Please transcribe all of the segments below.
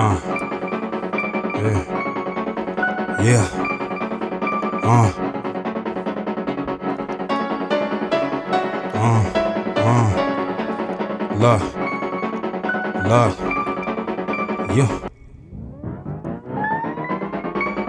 Uh. Yeah. Yeah. Uh. Uh. Uh. Love. Love. Yeah.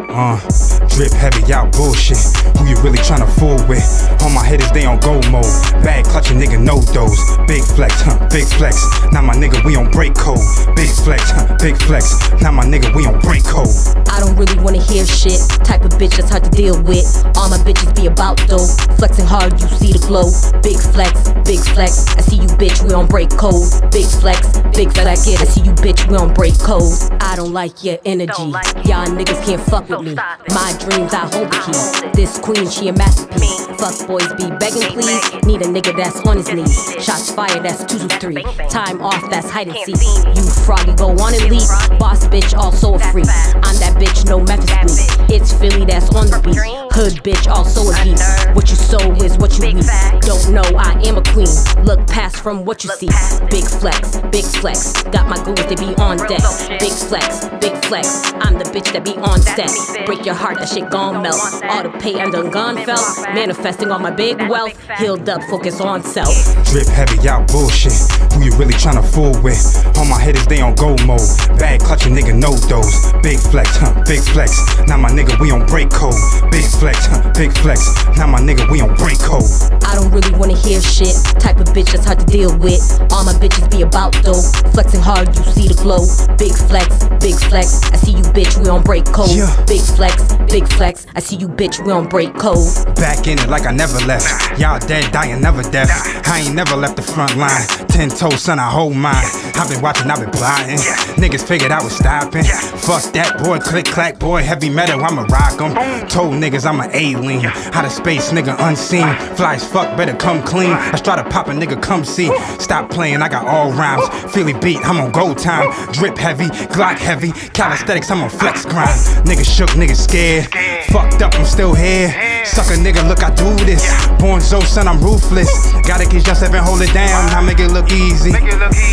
Uh, drip heavy, y'all bullshit. Who you really tryna fool with? All my hitters, they on go mode. Bag clutching, nigga, no those. Big flex, huh? Big flex. Now my nigga, we on break code. Big flex, huh? Big flex. Now my nigga, we on break code. I don't really wanna hear shit. Type of bitch that's hard to deal with. All my bitches be about dough. Flexing hard, you see the glow. Big flex, big flex. I see you, bitch, we on break code. Big flex, big flex. I get. I see you, bitch, we on break code. I don't like your energy. Y'all niggas can't fuck with me. My dreams, I hold the key. This queen, she a masterpiece. Fuck boys be begging, please. Need a nigga that's on his knees. Shots fired, that's two to three. Time off, that's hide and seek. You froggy, go on and leave. Boss bitch, also a freak. I'm that bitch, no Memphis bleed. It's Philly, that's on the beat. Hood bitch, also a geek. What you sow is what you reap. Don't know I am a queen. Look past from what you see. Big flex, big flex. Got my goons, they be on deck. Big flex, big flex. I'm the bitch that be on set. Break your heart, that shit gon' melt. All the pay and done gone felt. Manifesting all my big wealth. Healed up, focus on self. Drip heavy, y'all bullshit. Who you really tryna fool with? All my hitters, they on go mode. Bag clutching, nigga, no dose. Big flex, huh? Big flex. Now my nigga, we on break code. Big flex, huh? Big flex. Now my nigga, we on break code. I don't really wanna hear shit. Type of bitch that's hard to deal with. All my bitches be about dough. Flexing hard, you see the glow. Big flex, big flex. I see you, bitch, we on break code. Yeah. Big flex, big flex. I see you, bitch, we on break code. Back in it like I never left. Y'all dead, dying, never deaf. I ain't never left the front line. Ten toes, son, I hold mine. I've been watching, I've been plotting. Niggas figured I was stopping. Fuck that boy, click clack boy, heavy metal, I'ma rock 'em. Told niggas I'm an alien. Out of space, nigga unseen. Fly as fuck, better come clean. I try to pop a nigga, come see. Stop playing, I got all rhymes. Philly beat, I'm on go time. Drip heavy, Glock heavy. Calisthenics, I'm on flex grind. Niggas shook, niggas scared. Fucked up, I'm still here. Suck a nigga, look, I do this. Born Zoe, son, I'm ruthless. Gotta kiss your seven, hold it down. I make it look easy.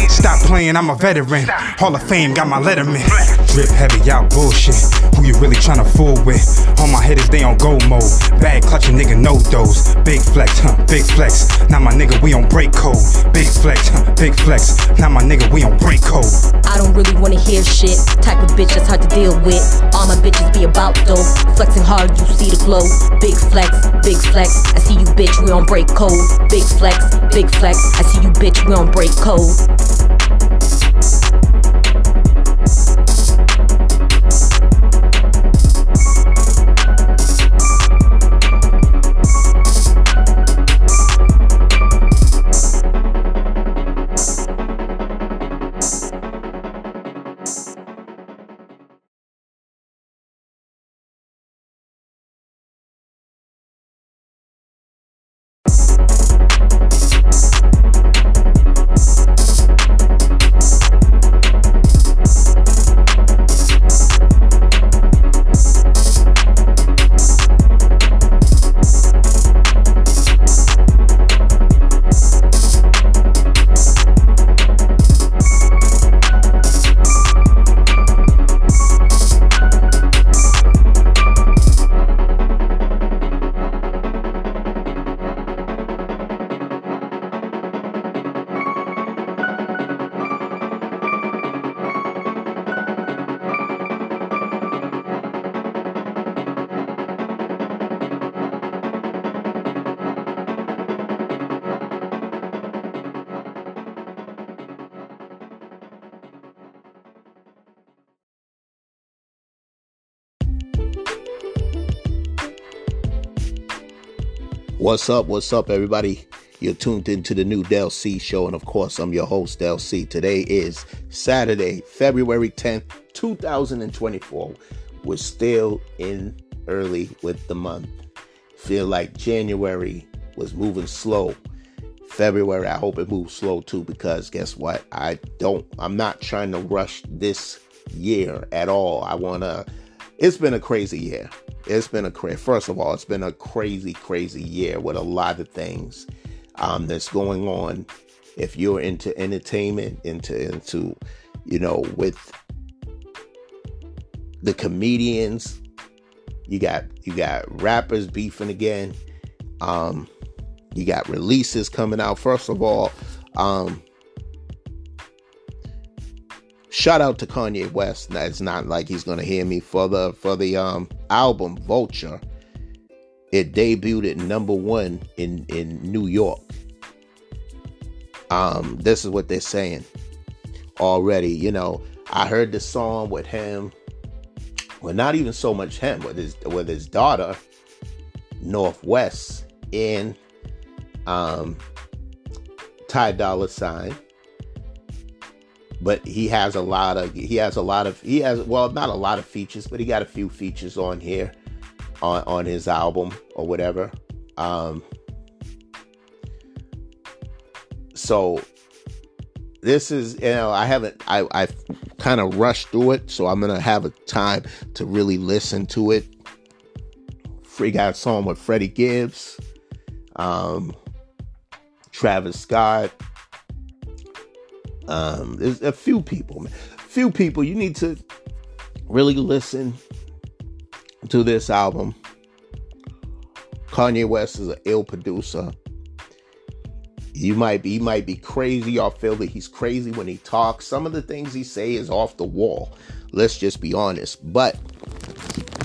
Stop playing, I'm a veteran. Hall of Fame, got my letterman. Drip heavy, y'all bullshit. Who you really tryna fool with? All my hitters, they on go mode. Bag clutching, nigga, no those. Big flex, huh? Big flex. Now my nigga, we on break code. Big flex, huh? Big flex. Now my nigga, we on break code. I don't really wanna hear shit. Type of bitch that's hard to deal with. All my bitches be about dough. Flexing hard, you see the glow. Big flex, big flex. I see you, bitch, we on break code. Big flex, big flex. I see you, bitch, we on break code. What's up? What's up, everybody? You're tuned into the new Del C show, and of course, I'm your host, Del C. Today is Saturday, February 10th, 2024. We're still in early with the month. Feel like January was moving slow. February, I hope it moves slow too, because guess what? I don't, I'm not trying to rush this year at all. I want to, it's been a crazy year. It's been a crazy, first of all, it's been a crazy, crazy year with a lot of things um, that's going on. If you're into entertainment, into, into, you know, with the comedians. You got you got rappers beefing again. Um, you got releases coming out. First of all, um, shout out to Kanye West. It's not like he's gonna hear me for the for the um album Vulture. It debuted at number one in in New York. Um, this is what they're saying already. You know, I heard the song with him. Well, not even so much him, with his with his daughter, North West, in um, Ty Dolla Sign but he has a lot of he has a lot of he has well not a lot of features but he got a few features on here on on his album or whatever. Um so this is you know i haven't i i kind of rushed through it so i'm gonna have a time to really listen to it. Free got a song with freddie gibbs um travis scott um, there's a few people, man. Few people. You need to really listen to this album. Kanye West is an ill producer. You might be, might be crazy. or feel that he's crazy when he talks. Some of the things he say is off the wall. Let's just be honest. But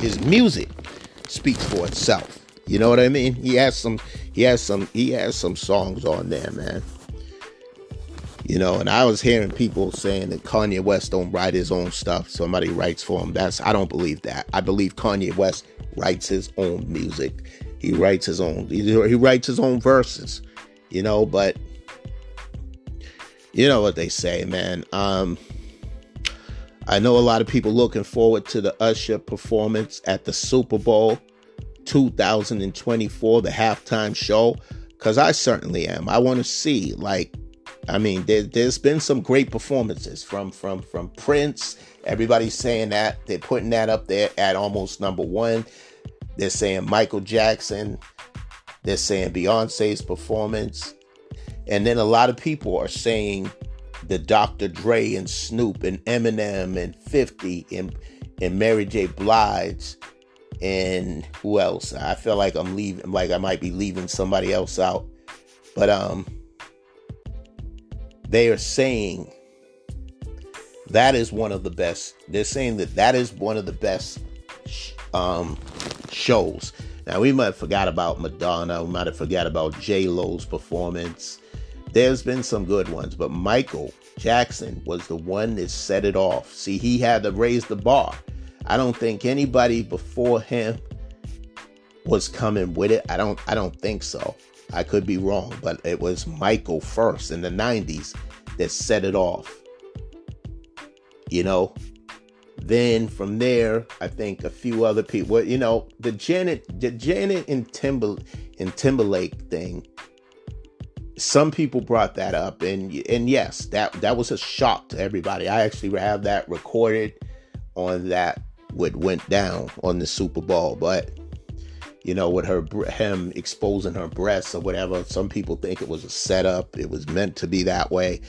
his music speaks for itself. You know what I mean? He has some. He has some. He has some songs on there, man. You know, and I was hearing people saying that Kanye West don't write his own stuff. Somebody writes for him. That's I don't believe that. I believe Kanye West writes his own music. He writes his own. He, writes his own verses. You know, but you know what they say, man. Um, I know a lot of people looking forward to the Usher performance at the Super Bowl 2024, the halftime show, because I certainly am. I want to see like I mean, there, has been some great performances from from from Prince. Everybody's saying that they're putting that up there at almost number one. They're saying Michael Jackson. They're saying Beyonce's performance, and then a lot of people are saying the Dr. Dre and Snoop and Eminem and 50 and and Mary J. Blige and who else? I feel like I'm leaving, like I might be leaving somebody else out, but um they are saying that is one of the best. They're saying that that is one of the best um, shows. Now we might have forgot about Madonna. We might have forgot about J Lo's performance. There's been some good ones, but Michael Jackson was the one that set it off. See, he had to raise the bar. I don't think anybody before him was coming with it. I don't. I don't think so. I could be wrong, but it was Michael first in the 90s that set it off. You know, then from there, I think a few other people, you know, the Janet, the Janet and Timber and Timberlake thing. Some people brought that up, and and yes, that that was a shock to everybody. I actually have that recorded on that what went down on the Super Bowl, but you know, with her him exposing her breasts or whatever. Some people think it was a setup. It was meant to be that way,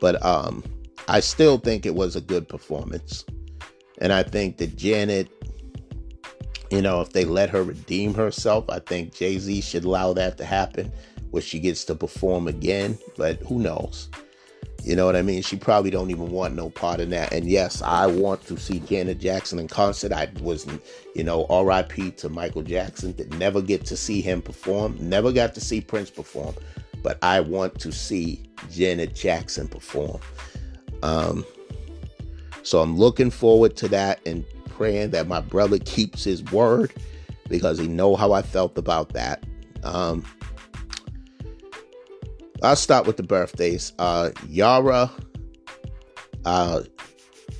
but um, I still think it was a good performance, and I think that Janet, you know, if they let her redeem herself, I think Jay Z should allow that to happen, where she gets to perform again. But who knows? You know what I mean? She probably don't even want no part in that. And yes, I want to see Janet Jackson in concert. I was, you know, R.I.P. to Michael Jackson. That never get to see him perform. Never got to see Prince perform. But I want to see Janet Jackson perform. Um, so I'm looking forward to that and praying that my brother keeps his word because he know how I felt about that. Um, I'll start with the birthdays. Uh, Yara uh,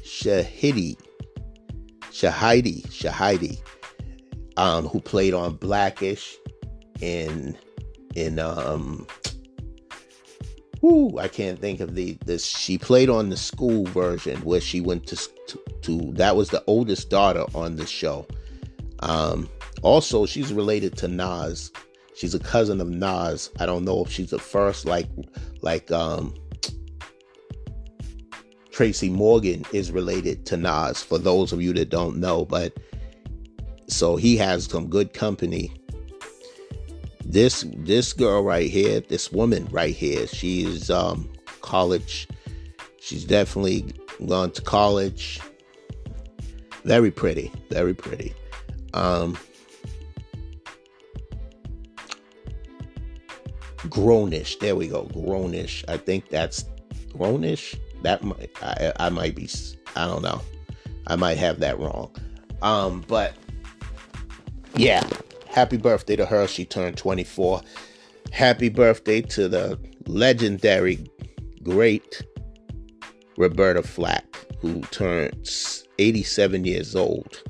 Shahidi, Shahidi, Shahidi, um, who played on Blackish in in um Whoo, I can't think of the this. She played on the school version where she went to, to, to that was the oldest daughter on the show. Um, also, she's related to Nas. She's a cousin of Nas. I don't know if she's the first like like um Tracy Morgan is related to Nas, for those of you that don't know, but so he has some good company. This this girl right here, this woman right here, she's um college. She's definitely gone to college. Very pretty, very pretty. Um Grownish. There we go. Grownish. I think that's Grownish. That might I, I might be I don't know. I might have that wrong. Um, but yeah, happy birthday to her. She turned 24. Happy birthday to the legendary, great Roberta Flack, who turns 87 years old.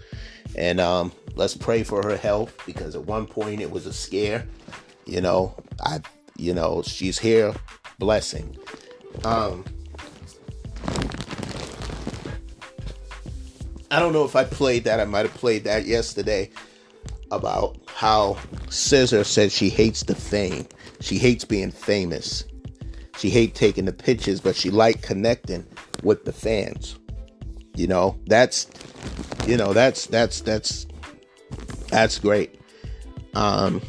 And um, let's pray for her health because at one point it was a scare. You know, I, you know, she's here, blessing. Um, I don't know if I played that. I might have played that yesterday about how SZA said she hates the fame. She hates being famous. She hates taking the pictures, but she liked connecting with the fans. You know, that's you know, that's that's that's that's great. Um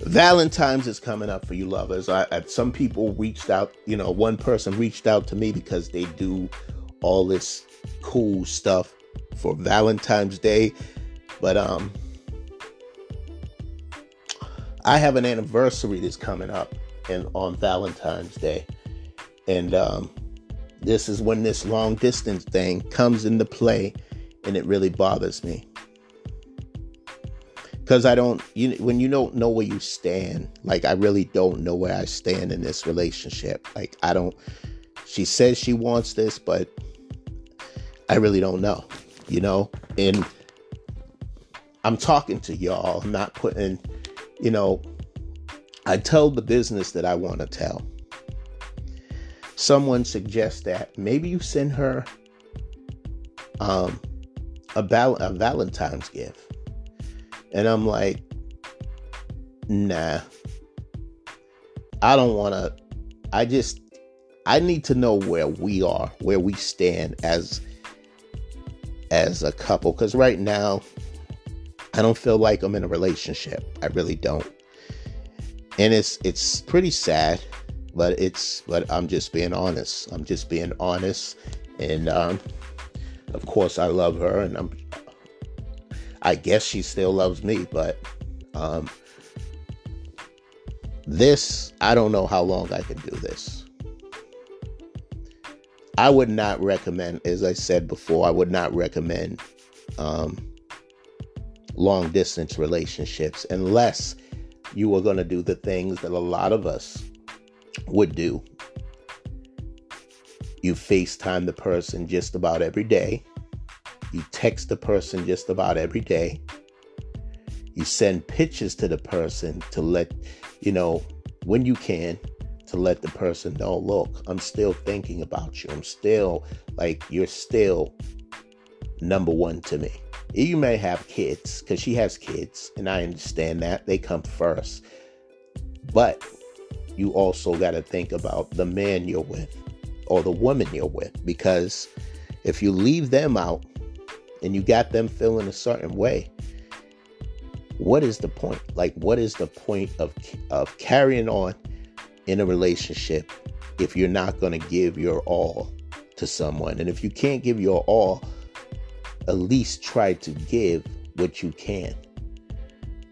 Valentine's is coming up for you lovers. I, I, some people reached out, you know, one person reached out to me because they do all this cool stuff for Valentine's Day. But um I have an anniversary that's coming up and on Valentine's Day. And um this is when this long distance thing comes into play and it really bothers me. Cuz I don't you when you don't know where you stand, like I really don't know where I stand in this relationship. Like I don't she says she wants this, but I really don't know, you know? And I'm talking to y'all, I'm not putting, you know, I tell the business that I want to tell. Someone suggests that maybe you send her um, a, val- a Valentine's gift. And I'm like, nah. I don't want to. I just, I need to know where we are, where we stand as as a couple because right now I don't feel like I'm in a relationship. I really don't. And it's it's pretty sad, but it's but I'm just being honest. I'm just being honest and um of course I love her and I'm I guess she still loves me, but um this I don't know how long I can do this. I would not recommend, as I said before, I would not recommend um, long distance relationships unless you are going to do the things that a lot of us would do. You FaceTime the person just about every day. You text the person just about every day. You send pictures to the person to let, you know, when you can, to let the person know, look, I'm still thinking about you. I'm still like, you're still number one to me. You may have kids because she has kids, and I understand that they come first. But you also got to think about the man you're with or the woman you're with because if you leave them out and you got them feeling a certain way, what is the point? Like, what is the point of of carrying on in a relationship if you're not going to give your all to someone. And if you can't give your all, at least try to give what you can.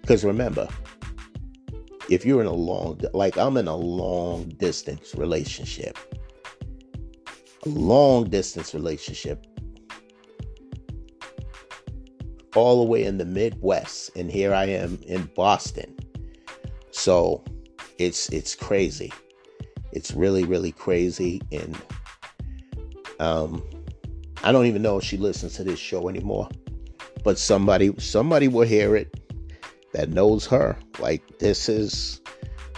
Because remember, if you're in a long, like I'm in a long distance relationship, a long distance relationship, all the way in the Midwest, and here I am in Boston. So, it's it's crazy. It's really really crazy, and um, I don't even know if she listens to this show anymore. But somebody somebody will hear it that knows her. Like this is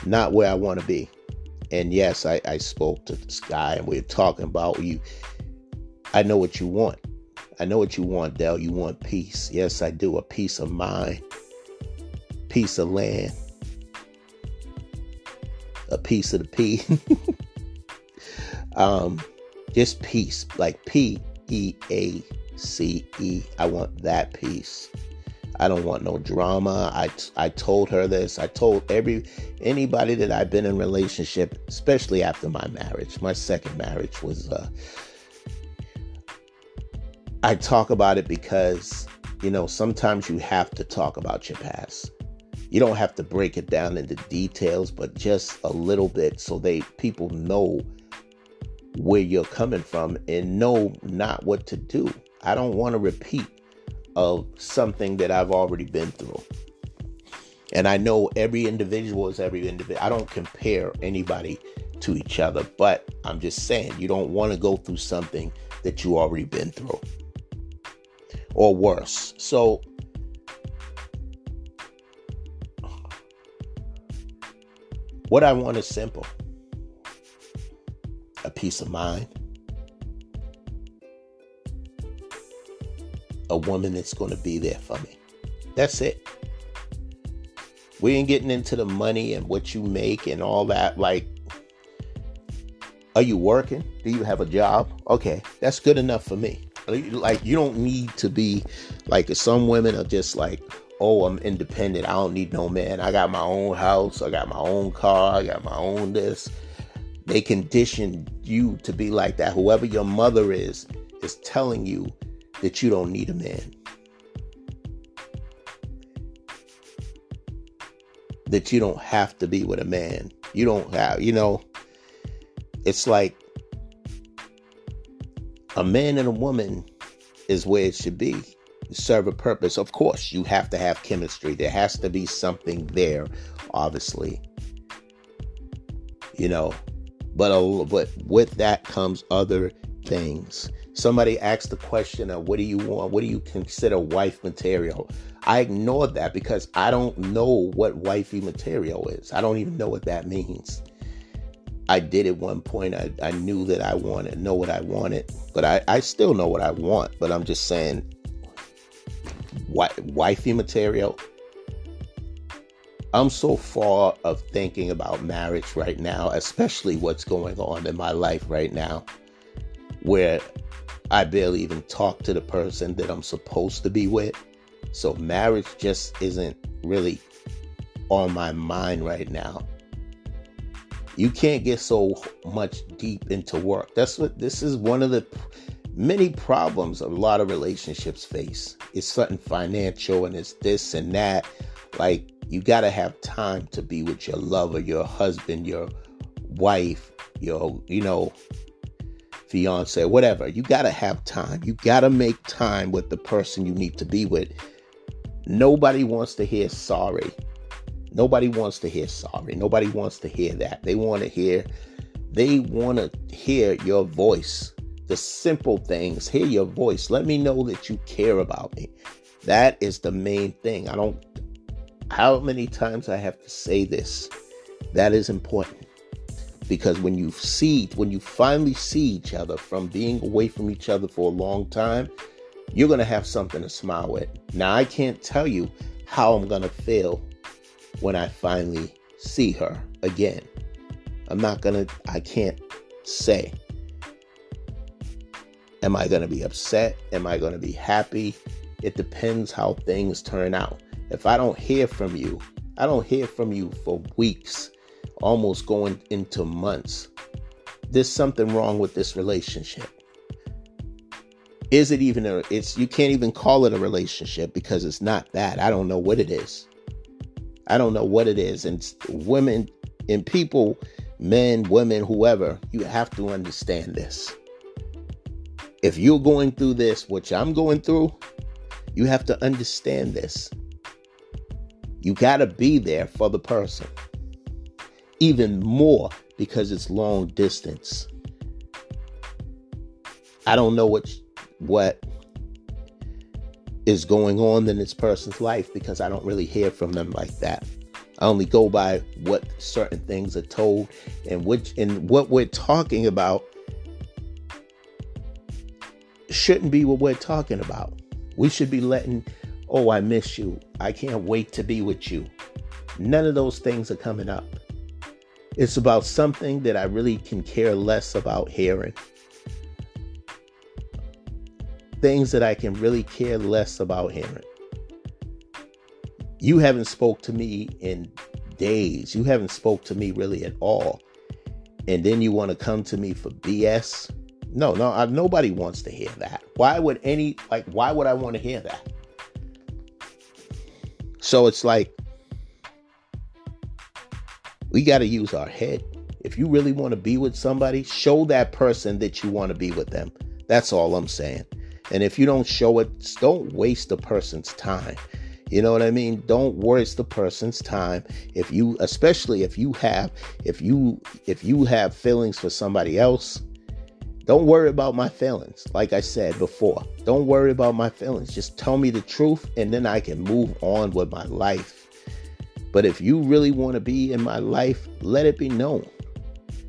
not where I want to be. And yes, I, I spoke to this guy and we are talking about you. I know what you want. I know what you want, Del. You want peace. Yes, I do. A peace of mind, peace of land, a piece of the pea. um, Just peace, like P E A C E. I want that peace. I don't want no drama. I, I told her this. I told every anybody that I've been in relationship, especially after my marriage. My second marriage was uh I talk about it because you know, sometimes you have to talk about your past. You don't have to break it down into details, but just a little bit so they people know where you're coming from and know not what to do. I don't want to repeat of something that I've already been through. And I know every individual is every individual. I don't compare anybody to each other, but I'm just saying you don't want to go through something that you already been through or worse. So what I want is simple. A peace of mind. A woman that's going to be there for me. That's it. We ain't getting into the money and what you make and all that. Like, are you working? Do you have a job? Okay, that's good enough for me. Like you don't need to be like some women are just like, oh, I'm independent. I don't need no man. I got my own house. I got my own car. I got my own this. They condition you to be like that. Whoever your mother is is telling you that you don't need a man. That you don't have to be with a man. You don't have, you know, it's like a man and a woman is where it should be. Serve a purpose. Of course, you have to have chemistry. There has to be something there, obviously. You know, but uh, but with that comes other things. Somebody asked the question of what do you want? What do you consider wife material? I ignored that because I don't know what wifey material is. I don't even know what that means. I did at one point. I, I knew that I wanted, know what I wanted, but I, I still know what I want. But I'm just saying, wifey material. I'm so far of thinking about marriage right now, especially what's going on in my life right now, where I barely even talk to the person that I'm supposed to be with. So marriage just isn't really on my mind right now you can't get so much deep into work. That's what this is one of the many problems a lot of relationships face. It's something financial and it's this and that. Like you got to have time to be with your lover, your husband, your wife, your, you know, fiance, whatever. You got to have time. You got to make time with the person you need to be with. Nobody wants to hear sorry. Nobody wants to hear sorry. Nobody wants to hear that. They want to hear, they want to hear your voice. The simple things. Hear your voice. Let me know that you care about me. That is the main thing. I don't, how many times I have to say this? That is important. Because when you see, when you finally see each other from being away from each other for a long time, you're going to have something to smile with. Now, I can't tell you how I'm going to feel when I finally see her again. I'm not gonna, I can't say. Am I gonna be upset? Am I gonna be happy? It depends how things turn out. If I don't hear from you, I don't hear from you for weeks, almost going into months. There's something wrong with this relationship. Is it even a it's you can't even call it a relationship because it's not that. I don't know what it is. I don't know what it is. And women and people, men, women, whoever, you have to understand this. If you're going through this, which I'm going through, you have to understand this. You got to be there for the person. Even more because it's long distance. I don't know what what is going on in this person's life because I don't really hear from them like that. I only go by what certain things are told and which and what we're talking about shouldn't be what we're talking about. We should be letting, oh, I miss you. I can't wait to be with you. None of those things are coming up. It's about something that I really can care less about hearing. Things that I can really care less about hearing. You haven't spoke to me in days. You haven't spoke to me really at all. And then you want to come to me for BS? No, no, I, nobody wants to hear that. Why would any like why would I want to hear that? So it's like we got to use our head. If you really want to be with somebody, show that person that you want to be with them. That's all I'm saying. And if you don't show it, don't waste the person's time. You know what I mean? Don't waste the person's time. If you especially if you have if you if you have feelings for somebody else, don't worry about my feelings. Like I said before, don't worry about my feelings. Just tell me the truth and then I can move on with my life. But if you really want to be in my life, let it be known.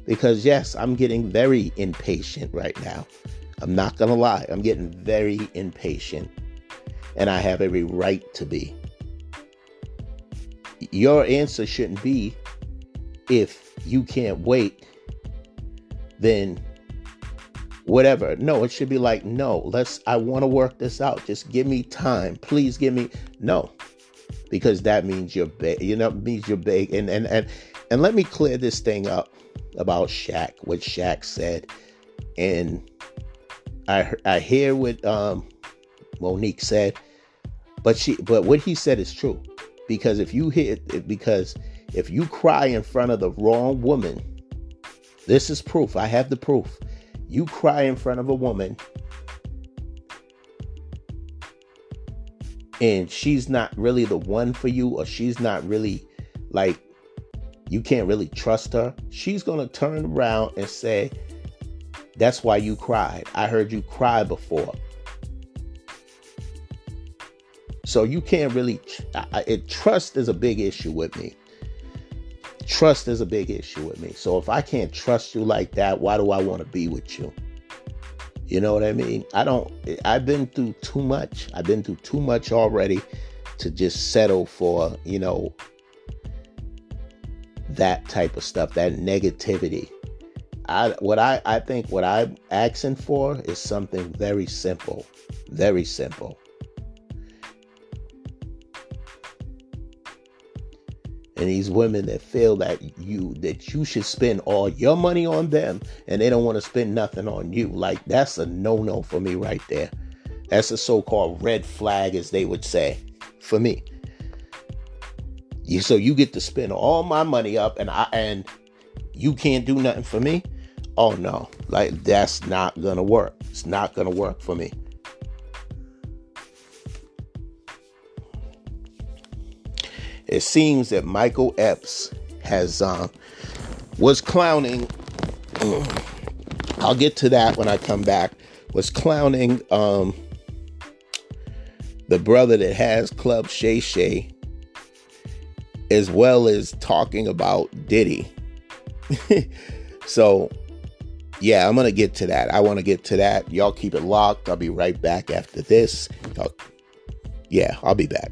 Because yes, I'm getting very impatient right now. I'm not going to lie. I'm getting very impatient. And I have every right to be. Your answer shouldn't be if you can't wait, then whatever. No, it should be like, no, let's, I want to work this out. Just give me time. Please give me, no, because that means you're, ba- you know, means you're big. And, and, and, and let me clear this thing up about Shaq, what Shaq said. And I, I hear what um, Mo'Nique said, but she, but what he said is true. Because if you hit, because if you cry in front of the wrong woman, this is proof. I have the proof you cry in front of a woman and she's not really the one for you or she's not really like you can't really trust her she's going to turn around and say that's why you cried i heard you cry before so you can't really it trust is a big issue with me trust is a big issue with me. So if I can't trust you like that, why do I want to be with you? You know what I mean? I don't, I've been through too much. I've been through too much already to just settle for, you know, that type of stuff, that negativity. I, what I, I think what I'm asking for is something very simple, very simple. and these women that feel that you that you should spend all your money on them and they don't want to spend nothing on you like that's a no-no for me right there. That's a so-called red flag as they would say for me. You so you get to spend all my money up and i and you can't do nothing for me oh no like that's not gonna work it's not gonna work for me it seems that Michael Epps has uh, was clowning. I'll get to that when I come back. Was clowning um, the brother that has Club Shay Shay, as well as talking about Diddy. so, yeah, I'm gonna get to that. I want to get to that. Y'all keep it locked. I'll be right back after this. yeah, I'll be back.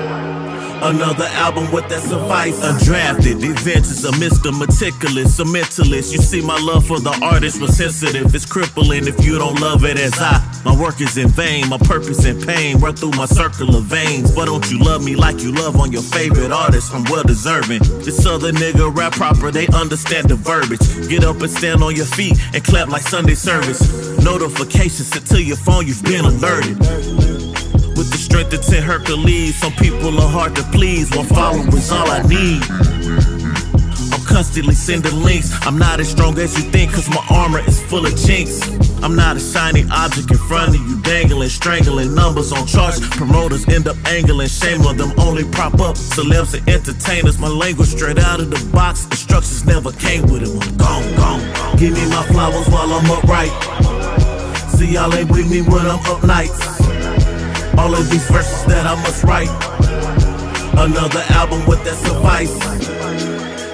Another album with that suffice. Undrafted, adventures of Mr. Meticulous, a mentalist. You see, my love for the artist was sensitive. It's crippling if you don't love it as I. My work is in vain, my purpose in pain. Run through my circle of veins. Why don't you love me like you love on your favorite artist? I'm well deserving. This other nigga rap proper, they understand the verbiage. Get up and stand on your feet and clap like Sunday service. Notifications to your phone, you've been alerted. With the strength of 10 Hercules, some people are hard to please. One follower's all I need. I'm constantly sending links. I'm not as strong as you think, cause my armor is full of chinks. I'm not a shiny object in front of you, dangling, strangling numbers on charts. Promoters end up angling, shame on them, only prop up celebs and entertainers. My language straight out of the box, instructions never came with it. I'm gone, gone. Give me my flowers while I'm upright. See, y'all ain't with me when I'm up nights. All of these verses that I must write. Another album with that suffice.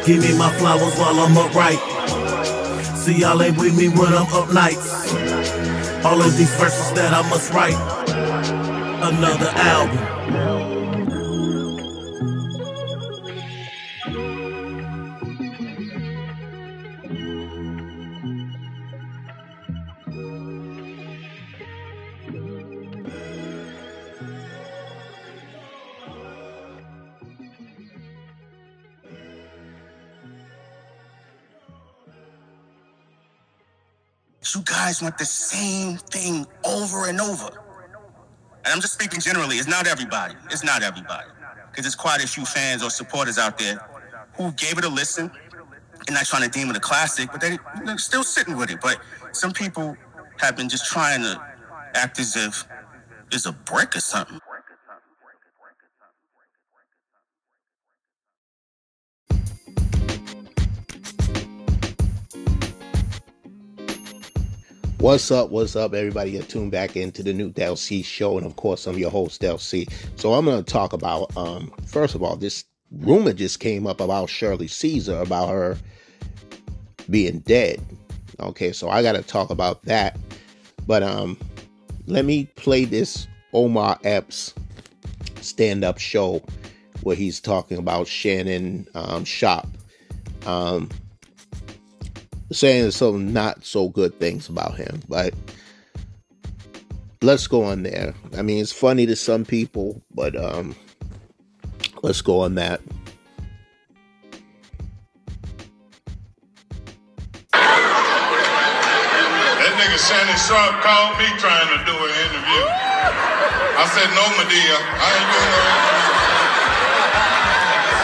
Give me my flowers while I'm upright. See, y'all ain't with me when I'm up nights. All of these verses that I must write. Another album. You guys want the same thing over and over. And I'm just speaking generally. It's not everybody. It's not everybody. Because there's quite a few fans or supporters out there who gave it a listen and not trying to deem it a classic, but they, are still sitting with it. But some people have been just trying to act as if it's a brick or something. What's up? What's up, everybody? You're tuned back into the new Del C show, and of course, I'm your host, Del C. So I'm going to talk about, um, first of all, this rumor just came up about Shirley Caesar about her being dead. Okay, so I got to talk about that. But um, let me play this Omar Epps stand-up show where he's talking about Shannon um, Sharpe. Um, saying some not so good things about him, but let's go on there. I mean, it's funny to some people, but um, let's go on that. That nigga Shannon Sharpe called me trying to do an interview. I said, no, Madea, I ain't doing no interview.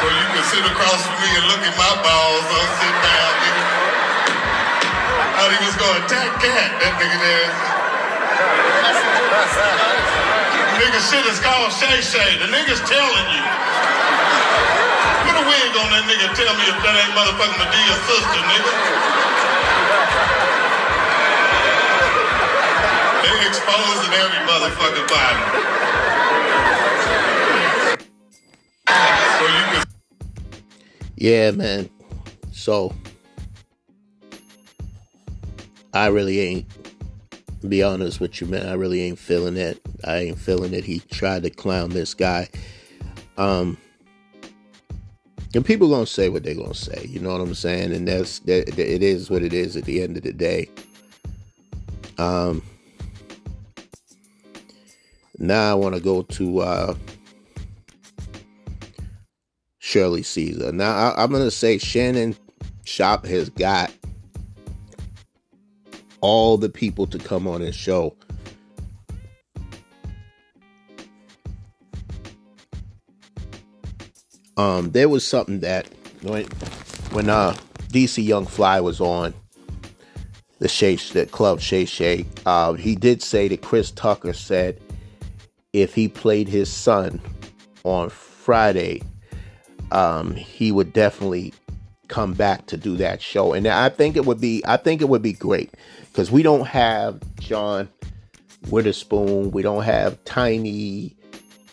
So you can sit across from me and look at my balls or sit down, thought he was going to attack Katt, that nigga there. nigga shit is called Shay Shay. The nigga's telling you. Put a wig on that nigga tell me if that ain't motherfucking Madea's sister, nigga. They exposing every motherfucking body. Yeah, man. So I really ain't be honest with you, man. I really ain't feeling it. I ain't feeling it. He tried to clown this guy. Um and people gonna say what they're gonna say, you know what I'm saying? And that's that it is what it is at the end of the day. Um now I wanna go to uh Shirley Caesar. Now I, I'm gonna say Shannon Sharpe has got all the people to come on his show. Um, there was something that when when uh DC Young Fly was on the Shay the club Shay Shay, uh, he did say that Chris Tucker said if he played his son on Friday, um, he would definitely come back to do that show. And I think it would be I think it would be great because we don't have John Witherspoon, we don't have Tiny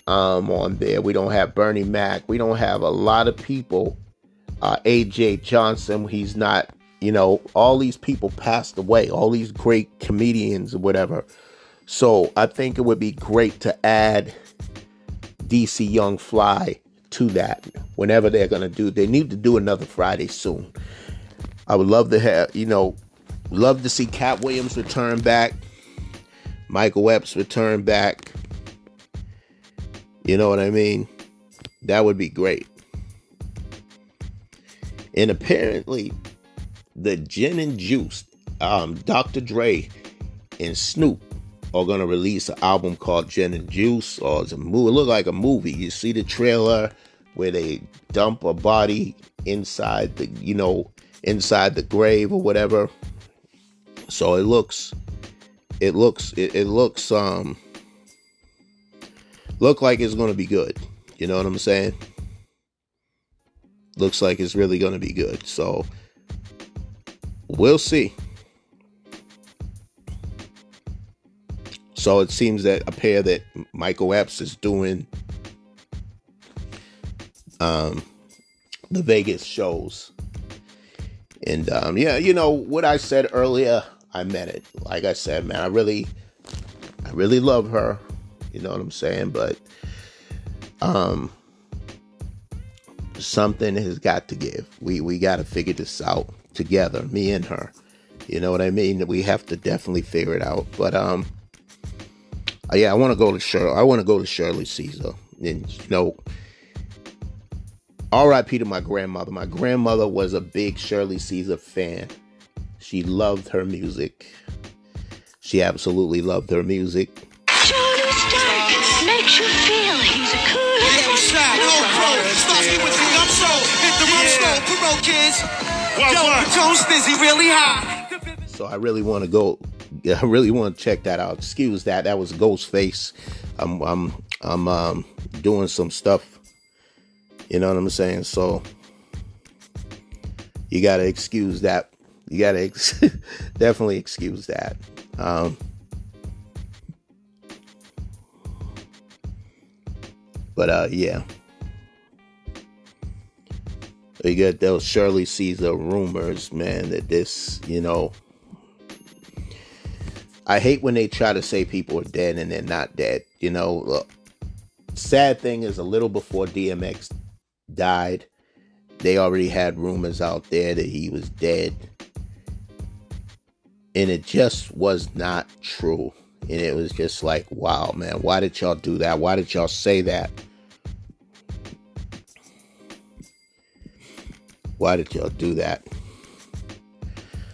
um, on there, we don't have Bernie Mac, we don't have a lot of people. Uh, AJ Johnson, he's not, you know, all these people passed away, all these great comedians or whatever. So I think it would be great to add DC Young Fly to that whenever they're going to do. They need to do another Friday soon. I would love to have, you know, Love to see Katt Williams return back. Michael Epps return back. You know what I mean? That would be great. And apparently, the Gin and Juice, um, Dr. Dre and Snoop are gonna release an album called Gin and Juice, or it's a movie. It look like a movie. You see the trailer. where they dump a body inside the you know inside the grave or whatever. So it looks it looks it, it looks um look like it's gonna be good. You know what I'm saying? Looks like it's really gonna be good. So we'll see. So it seems that a pair that Michael Epps is doing um the Vegas shows. And um yeah, you know what I said earlier, I meant it. Like I said, man, I really I really love her. You know what I'm saying? But um something has got to give. We we got to figure this out together, me and her. You know what I mean? We have to definitely figure it out. But um uh, yeah, I want to go to Shirley. I want to go to Shirley Caesar. And you know, R.I.P. to my grandmother. My grandmother was a big Shirley Caesar fan. She loved her music. She absolutely loved her music. Shirley Stark makes you feel he's a cool Yo, shot, no pro. Starts with the I'm. Hit the rum slow. Parole kids. Yo, toast is really high? So I really want to go. I really want to check that out. Excuse that. That was Ghostface. I'm I'm I'm um doing some stuff. You know what I'm saying? So you gotta excuse that. You gotta ex- definitely excuse that. Um, but uh, yeah. You got those Shirley Caesar rumors, man, that this, you know, I hate when they try to say people are dead and they're not dead. You know, look, sad thing is a little before DMX died, they already had rumors out there that he was dead. And it just was not true. And it was just like, wow, man, why did y'all do that? Why did y'all say that? Why did y'all do that?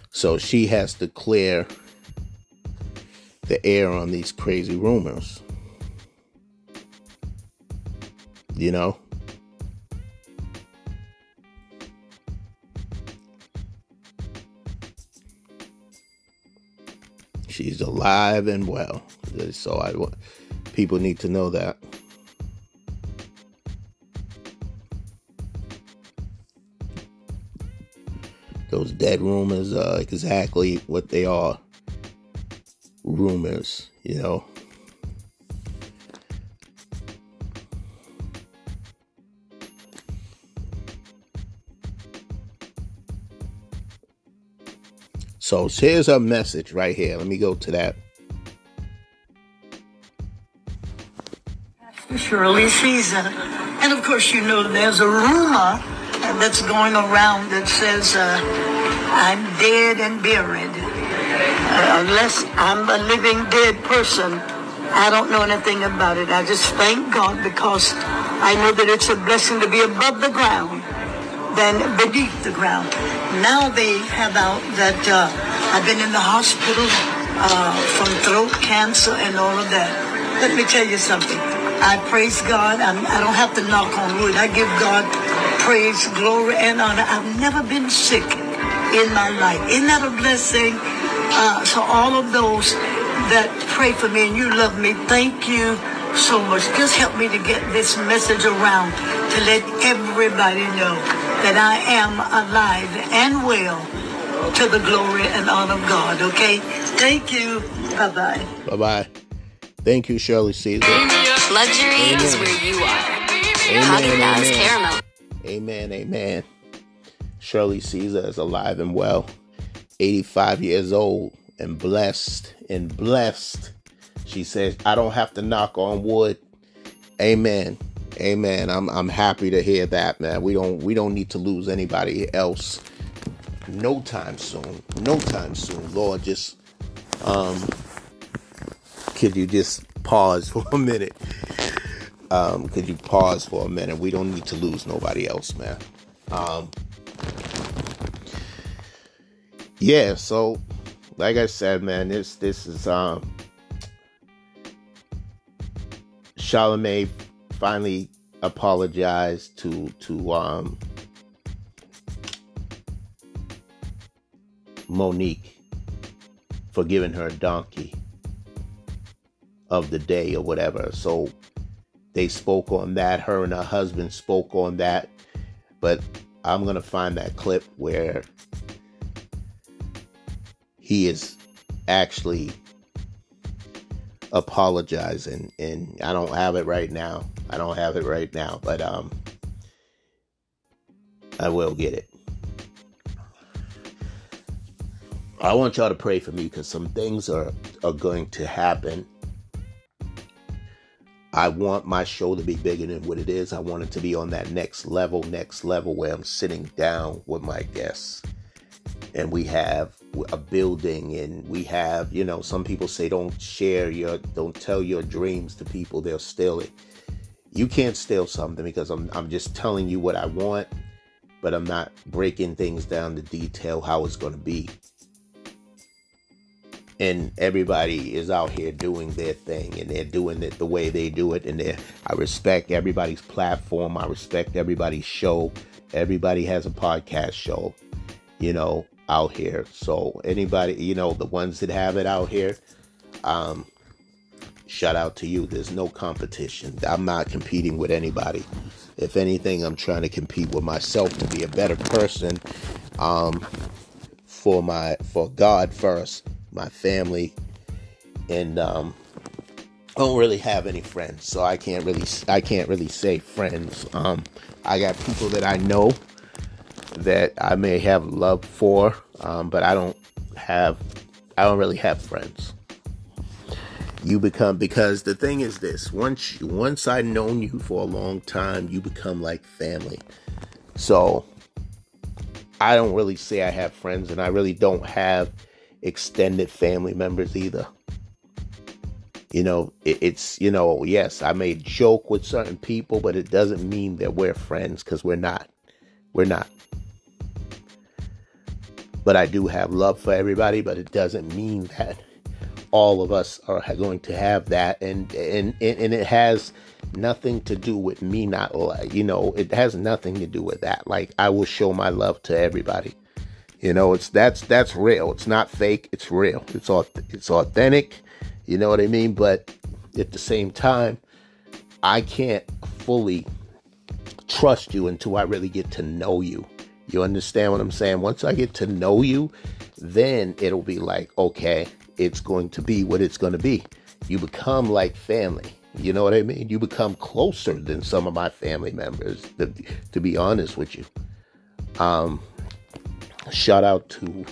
So she has to clear the air on these crazy rumors. You know? She's alive and well. So I want people need to know that. Those dead rumors are exactly what they are. Rumors, you know. So here's a message right here. Let me go to that. Shirley Caesar. And of course, you know, there's a rumor that's going around that says uh, I'm dead and buried. Unless I'm a living dead person, I don't know anything about it. I just thank God because I know that it's a blessing to be above the ground than beneath the ground. Now they have out that uh, I've been in the hospital uh, from throat cancer and all of that. Let me tell you something. I praise God. I'm, I don't have to knock on wood. I give God praise, glory, and honor. I've never been sick in my life. Isn't that a blessing? Uh, so all of those that pray for me and you love me, thank you so much. Just help me to get this message around to let everybody know that I am alive and well to the glory and honor of God. Okay? Thank you. Bye bye. Bye bye. Thank you, Shirley Caesar. Luxury is where you are. Haagen Dazs caramel. Amen, amen. Shirley Caesar is alive and well, 85 years old, and blessed and blessed. She says, I don't have to knock on wood. Amen. Amen. I'm I'm happy to hear that, man. We don't we don't need to lose anybody else no time soon. No time soon. Lord, just um could you just pause for a minute? Um, could you pause for a minute? We don't need to lose nobody else, man. Um Yeah, so like I said, man, this this is um Charlemagne finally apologized to to um Mo'Nique for giving her a donkey of the day or whatever. So they spoke on that. Her and her husband spoke on that. But I'm to find that clip where he is actually apologizing and I don't have it right now. I don't have it right now, but um I will get it. I want y'all to pray for me because some things are are going to happen. I want my show to be bigger than what it is. I want it to be on that next level, next level where I'm sitting down with my guests and we have a building and we have, you know, some people say don't share your don't tell your dreams to people, they'll steal it. You can't steal something because I'm I'm just telling you what I want, but I'm not breaking things down to detail how it's going to be. And everybody is out here doing their thing and they're doing it the way they do it and I respect everybody's platform I respect everybody's show. Everybody has a podcast show you know out here. So anybody you know the ones that have it out here um shout out to you. There's no competition. I'm not competing with anybody. If anything I'm trying to compete with myself to be a better person um for my for God first my family, and um, I don't really have any friends, so I can't really I can't really say friends. Um, I got people that I know that I may have love for, um, but I don't have I don't really have friends. You become because the thing is this once once I've known you for a long time, you become like family. So I don't really say I have friends, and I really don't have extended family members either. You know, it, it's, you know, yes, I may joke with certain people, but it doesn't mean that we're friends because we're not. We're not. But I do have love for everybody, but it doesn't mean that all of us are going to have that and and and it has nothing to do with me not like you know it has nothing to do with that like i will show my love to everybody you know, it's that's that's real. It's not fake. It's real. It's it's authentic. You know what I mean? But at the same time, I can't fully trust you until I really get to know you. You understand what I'm saying? Once I get to know you, then it'll be like, okay, it's going to be what it's going to be. You become like family. You know what I mean? You become closer than some of my family members, to, to be honest with you. Um, shout out to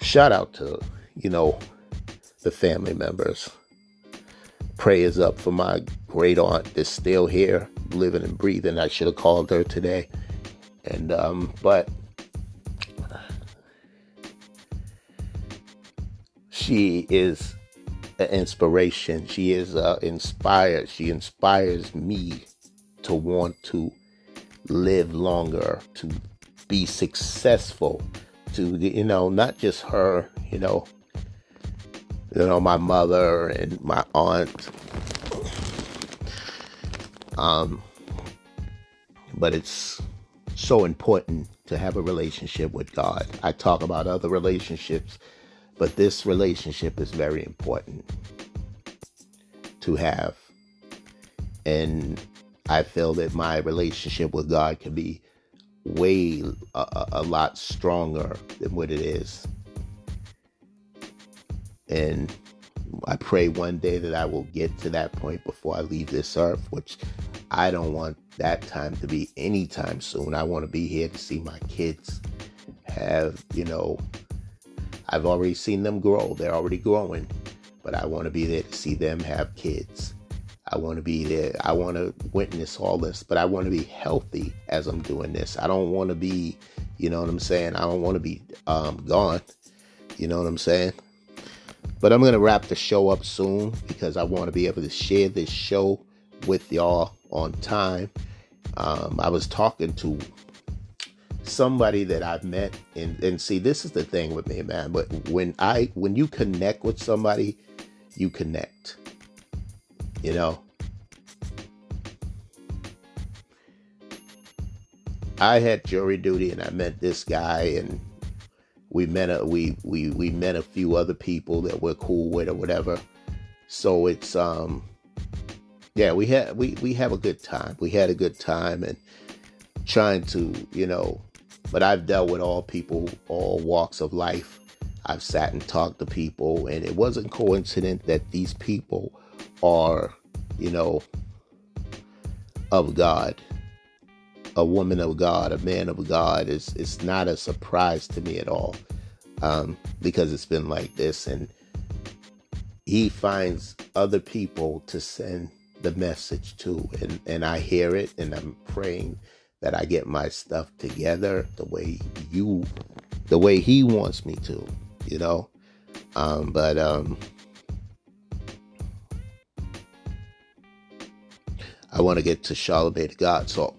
shout out to you know the family members prayers up for my great aunt that's still here living and breathing i should have called her today and um but she is an inspiration. She is uh, inspired she inspires me to want to live longer to be successful to you know not just her you know you know my mother and my aunt. Um but it's so important to have a relationship with God. I talk about other relationships, but this relationship is very important to have. And I feel that my relationship with God can be way a, a lot stronger than what it is. And I pray one day that I will get to that point before I leave this earth, which I don't want that time to be anytime soon. I want to be here to see my kids have, you know, I've already seen them grow. They're already growing, but I want to be there to see them have kids I want to be there. I want to witness all this, but I want to be healthy as I'm doing this. I don't want to be, you know what I'm saying? I don't want to be um, gone. You know what I'm saying? But I'm going to wrap the show up soon because I want to be able to share this show with y'all on time. Um, I was talking to somebody that I've met and, and see this is the thing with me, man. But when I when you connect with somebody, you connect you know I had jury duty and I met this guy and we met a we we we met a few other people that we're cool with or whatever. So it's um yeah, we had we we have a good time. We had a good time and trying to, you know, but I've dealt with all people, all walks of life. I've sat and talked to people and it wasn't coincident that these people are, you know, of God a woman of God, a man of God, is it's not a surprise to me at all, um, because it's been like this, and he finds other people to send the message too. and and I hear it, and I'm praying that I get my stuff together the way you, the way he wants me to, you know, um, but um. I want to get to Charlemagne God, so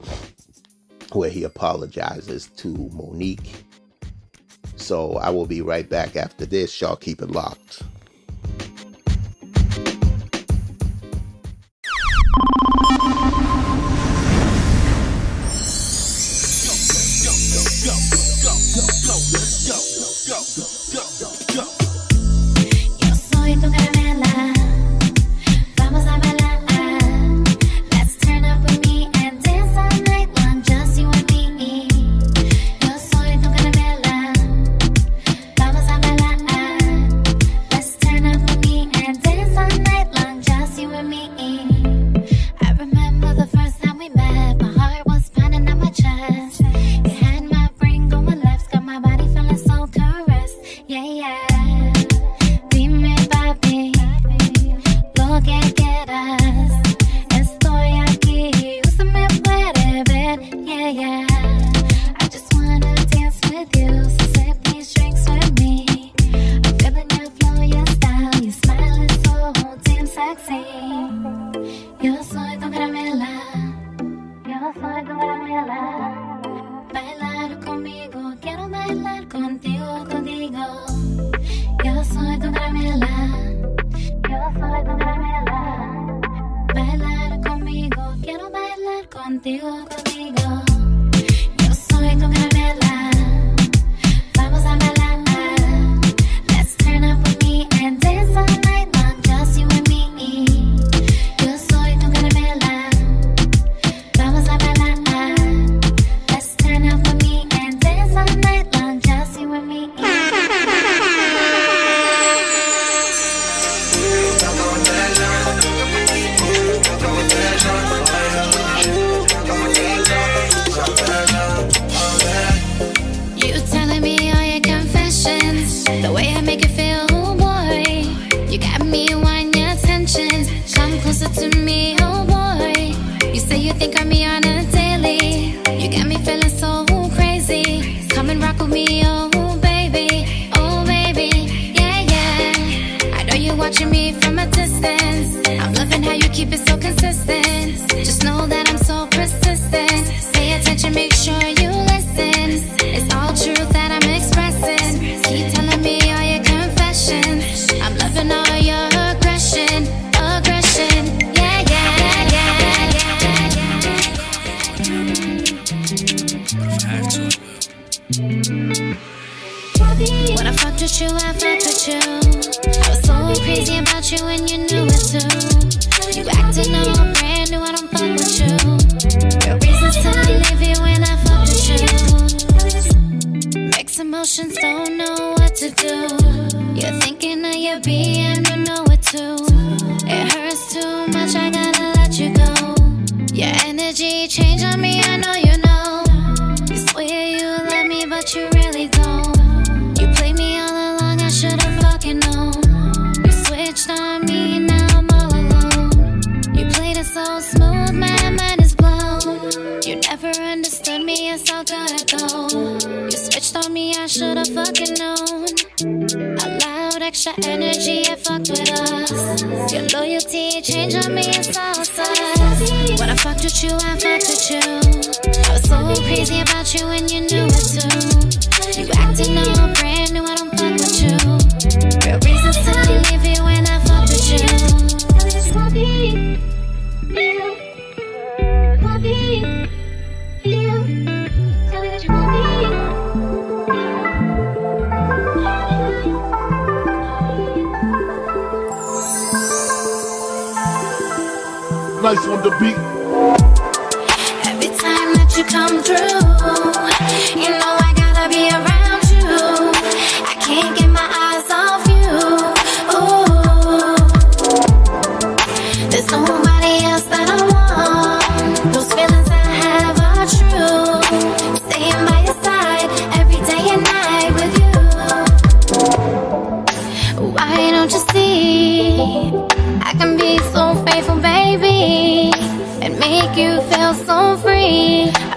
where he apologizes to Mo'Nique. So I will be right back after this. Y'all keep it locked.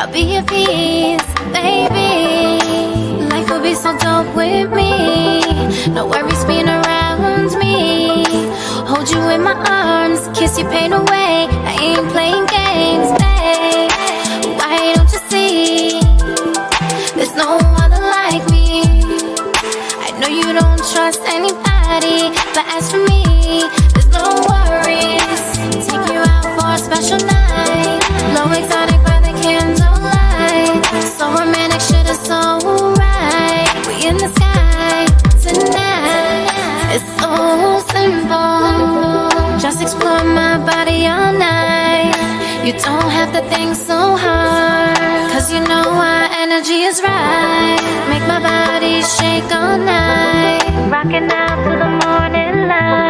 I'll be your peace, baby. Life will be so dope with me. No worries being around me. Hold you in my arms, kiss your pain away. All night. Rocking out to the morning light.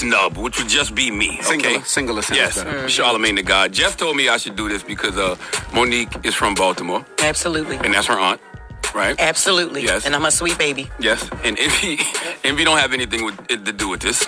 Say breakfast nub, which would just be me. Okay? Singular- singular sounds Yes, better. Charlemagne the God. Jeff told me I should do this because uh, Mo'Nique is from Baltimore, Absolutely. and that's her aunt, right? Absolutely. Yes. And I'm a sweet baby. Yes, and Envy, Envy don't have anything with, it to do with this.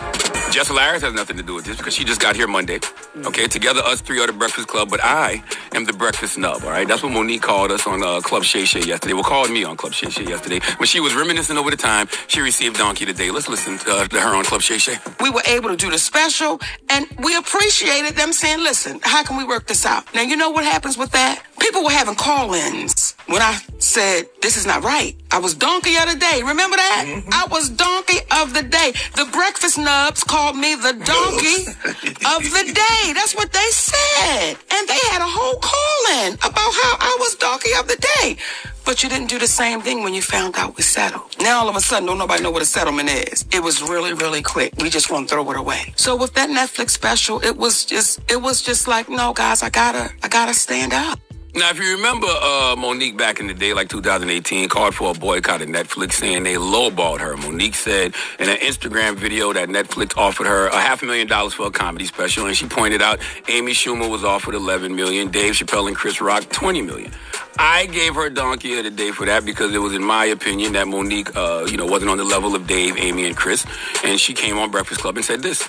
Jess Hilarious has nothing to do with this because she just got here Monday. Okay, together us three are the Breakfast Club, but I am the Breakfast Nub. All right, that's what Mo'Nique called us on uh, Club Shay Shay yesterday. Well, called me on Club Shay Shay yesterday when she was reminiscing over the time she received Donkey today. Let's listen to, uh, to her on Club Shay Shay. we were able to do the special and we appreciated them saying, listen, how can we work this out? Now, you know what happens with that? People were having call ins when I said, this is not right. I was donkey of the day. Remember that? Mm-hmm. I was donkey of the day. The breakfast nubs called me the donkey of the day. That's what they said. And they had a whole calling about how I was donkey of the day. But you didn't do the same thing when you found out we settled. Now all of a sudden, don't nobody know what a settlement is. It was really, really quick. We just want to throw it away. So with that Netflix special, it was just, it was just like, no, guys, I gotta, I gotta stand up. Now, if you remember uh, Mo'Nique back in the day, like 2018, called for a boycott of Netflix, saying they lowballed her. Mo'Nique said in an Instagram video that Netflix offered her a half a million dollars for a comedy special, and she pointed out Amy Schumer was offered 11 million, Dave Chappelle and Chris Rock 20 million. I gave her donkey of the day for that because it was, in my opinion, that Mo'Nique, uh, you know, wasn't on the level of Dave, Amy, and Chris, and she came on Breakfast Club and said this.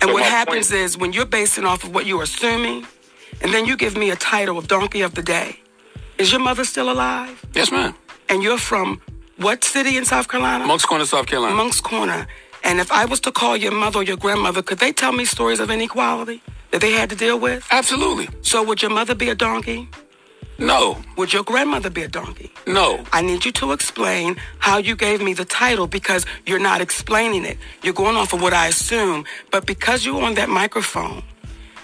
And So what happens point- is when you're basing off of what you're assuming, and then you give me a title of Donkey of the Day. Is your mother still alive? Yes, ma'am. And you're from what city in South Carolina? Monk's Corner, South Carolina. Monk's Corner. And if I was to call your mother or your grandmother, could they tell me stories of inequality that they had to deal with? Absolutely. So would your mother be a donkey? No. Would your grandmother be a donkey? No. I need you to explain how you gave me the title because you're not explaining it. You're going off of what I assume. But because you're on that microphone,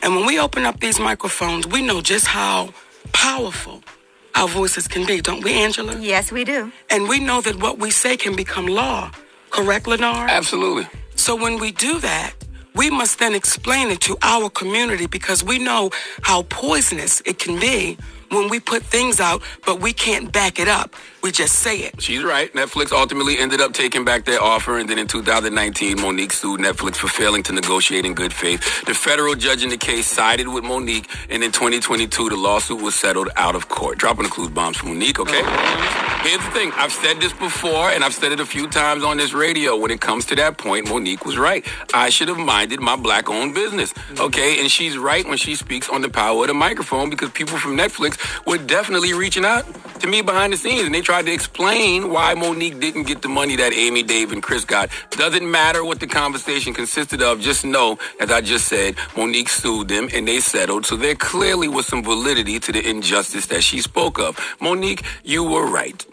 and when we open up these microphones, we know just how powerful our voices can be, don't we, Angela? Yes, we do. And we know that what we say can become law. Correct, Lenard? Absolutely. So when we do that, we must then explain it to our community because we know how poisonous it can be when we put things out, but we can't back it up. We just say it. She's right. Netflix ultimately ended up taking back their offer, and then in 2019, Mo'Nique sued Netflix for failing to negotiate in good faith. The federal judge in the case sided with Mo'Nique, and in 2022, the lawsuit was settled out of court. Dropping the clues bombs for Mo'Nique, okay? Oh, Here's the thing. I've said this before, and I've said it a few times on this radio. When it comes to that point, Mo'Nique was right. I should have minded my black-owned business. Mm-hmm. Okay, and she's right when she speaks on the power of the microphone because people from Netflix were definitely reaching out to me behind the scenes, and they tried to explain why Mo'Nique didn't get the money that Amy, Dave, and Chris got. Doesn't matter what the conversation consisted of. Just know, as I just said, Mo'Nique sued them, and they settled. So there clearly was some validity to the injustice that she spoke of. Mo'Nique, you were right.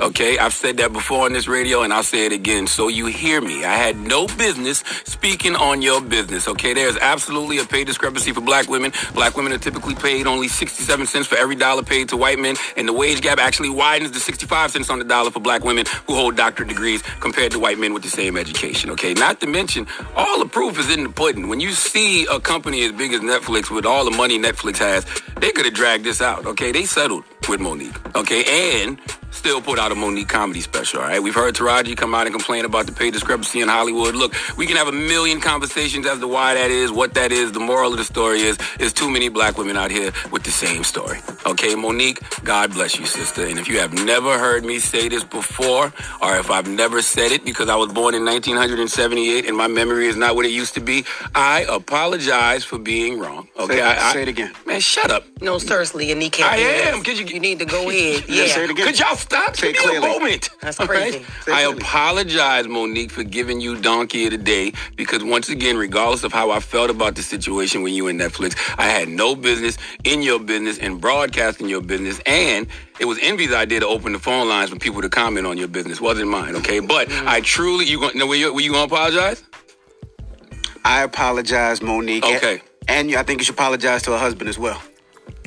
Okay, I've said that before on this radio and I'll say it again so you hear me. I had no business speaking on your business. Okay, there's absolutely a pay discrepancy for black women. Black women are typically paid only 67 cents for every dollar paid to white men, and the wage gap actually widens to 65 cents on the dollar for black women who hold doctorate degrees compared to white men with the same education. Okay, not to mention, all the proof is in the pudding. When you see a company as big as Netflix with all the money Netflix has, they could have dragged this out. Okay, they settled with Mo'Nique. Okay, and still put out a Mo'Nique comedy special. All right, we've heard Taraji come out and complain about the pay discrepancy in Hollywood. Look, we can have a million conversations as to why that is, what that is. The moral of the story is, is too many black women out here with the same story. Okay, Mo'Nique, God bless you, sister. And if you have never heard me say this before, or if I've never said it because I was born in 1978 and my memory is not what it used to be, I apologize for being wrong. Okay, Say- I, I- say it again. Man, shut up. No, seriously, your kneecap. I am. Could you, you need to go ahead. Yeah, Yeah. say it again. Could y'all stop? Say Give it me a clearly. moment. That's crazy. Say it I apologize, Mo'Nique, for giving you donkey of the day because once again, regardless of how I felt about the situation when you were in Netflix, I had no business in your business and broadcasting your business, and it was Envy's idea to open the phone lines for people to comment on your business. Wasn't mine, okay? But mm. I truly, you going? No, were you, were you going to apologize? I apologize, Mo'Nique. Okay. And you, I think you should apologize to her husband as well.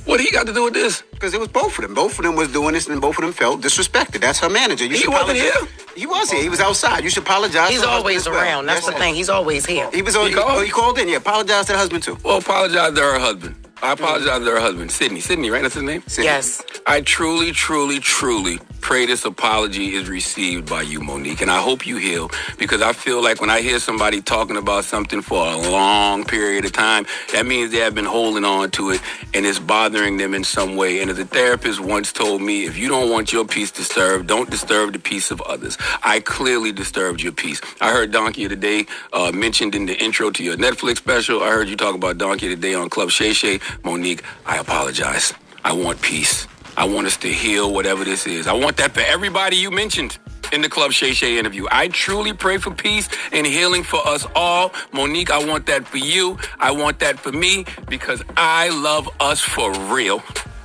What he got to do with this? Because it was both of them. Both of them was doing this, and both of them felt disrespected. That's her manager. You He should wasn't apologize. He was here. He was outside. You should apologize. He's to always as well. around. That's the it. thing. He's always here. He was on. He called? oh, he called in. Yeah, apologize to the husband too. Well, apologize to her husband. I apologize to her husband, Sidney. Sidney, right? That's his name. Sidney. Yes. I truly, truly, truly pray this apology is received by you, Mo'Nique, and I hope you heal because I feel like when I hear somebody talking about something for a long period of time, that means they have been holding on to it and it's bothering them in some way. And as a therapist once told me, if you don't want your peace disturbed, don't disturb the peace of others. I clearly disturbed your peace. I heard Donkey of the Day uh, mentioned in the intro to your Netflix special. I heard you talk about Donkey of the Day on Club Shay Shay. Mo'Nique, I apologize. I want peace. I want us to heal whatever this is. I want that for everybody you mentioned in the Club Shay Shay interview. I truly pray for peace and healing for us all. Mo'Nique, I want that for you. I want that for me because I love us for real.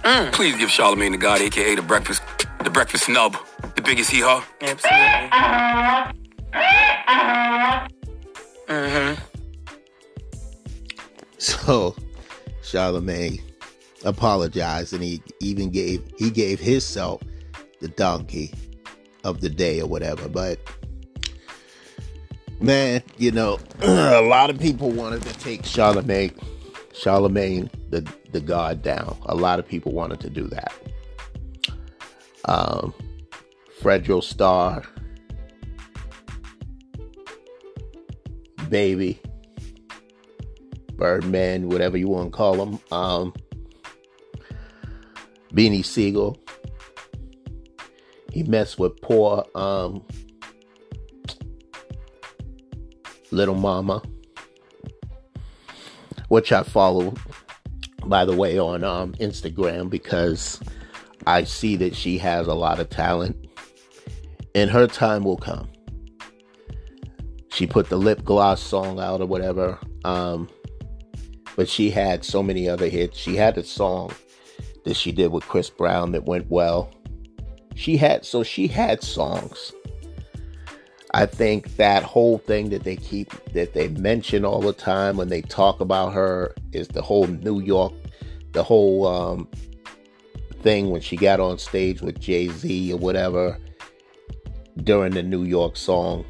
Mm. Please give Charlemagne the God, aka the breakfast, the breakfast snub, the biggest hee haw. Absolutely. Mm-hmm. So Charlemagne apologized and he even gave he gave himself the donkey of the day or whatever. But man, you know, a lot of people wanted to take Charlemagne Charlemagne the the god down. A lot of people wanted to do that. Um Fredro Starr Baby Birdman, whatever you want to call him. Um, Beanie Sigel. He messed with poor um, Little Mama, which I follow, by the way, on um, Instagram because I see that she has a lot of talent, and her time will come. She put the lip gloss song out or whatever. Um, but she had so many other hits. She had a song that she did with Chris Brown that went well. She had so she had songs. I think that whole thing that they keep that they mention all the time when they talk about her is the whole New York, the whole um, thing when she got on stage with Jay Z or whatever during the New York song.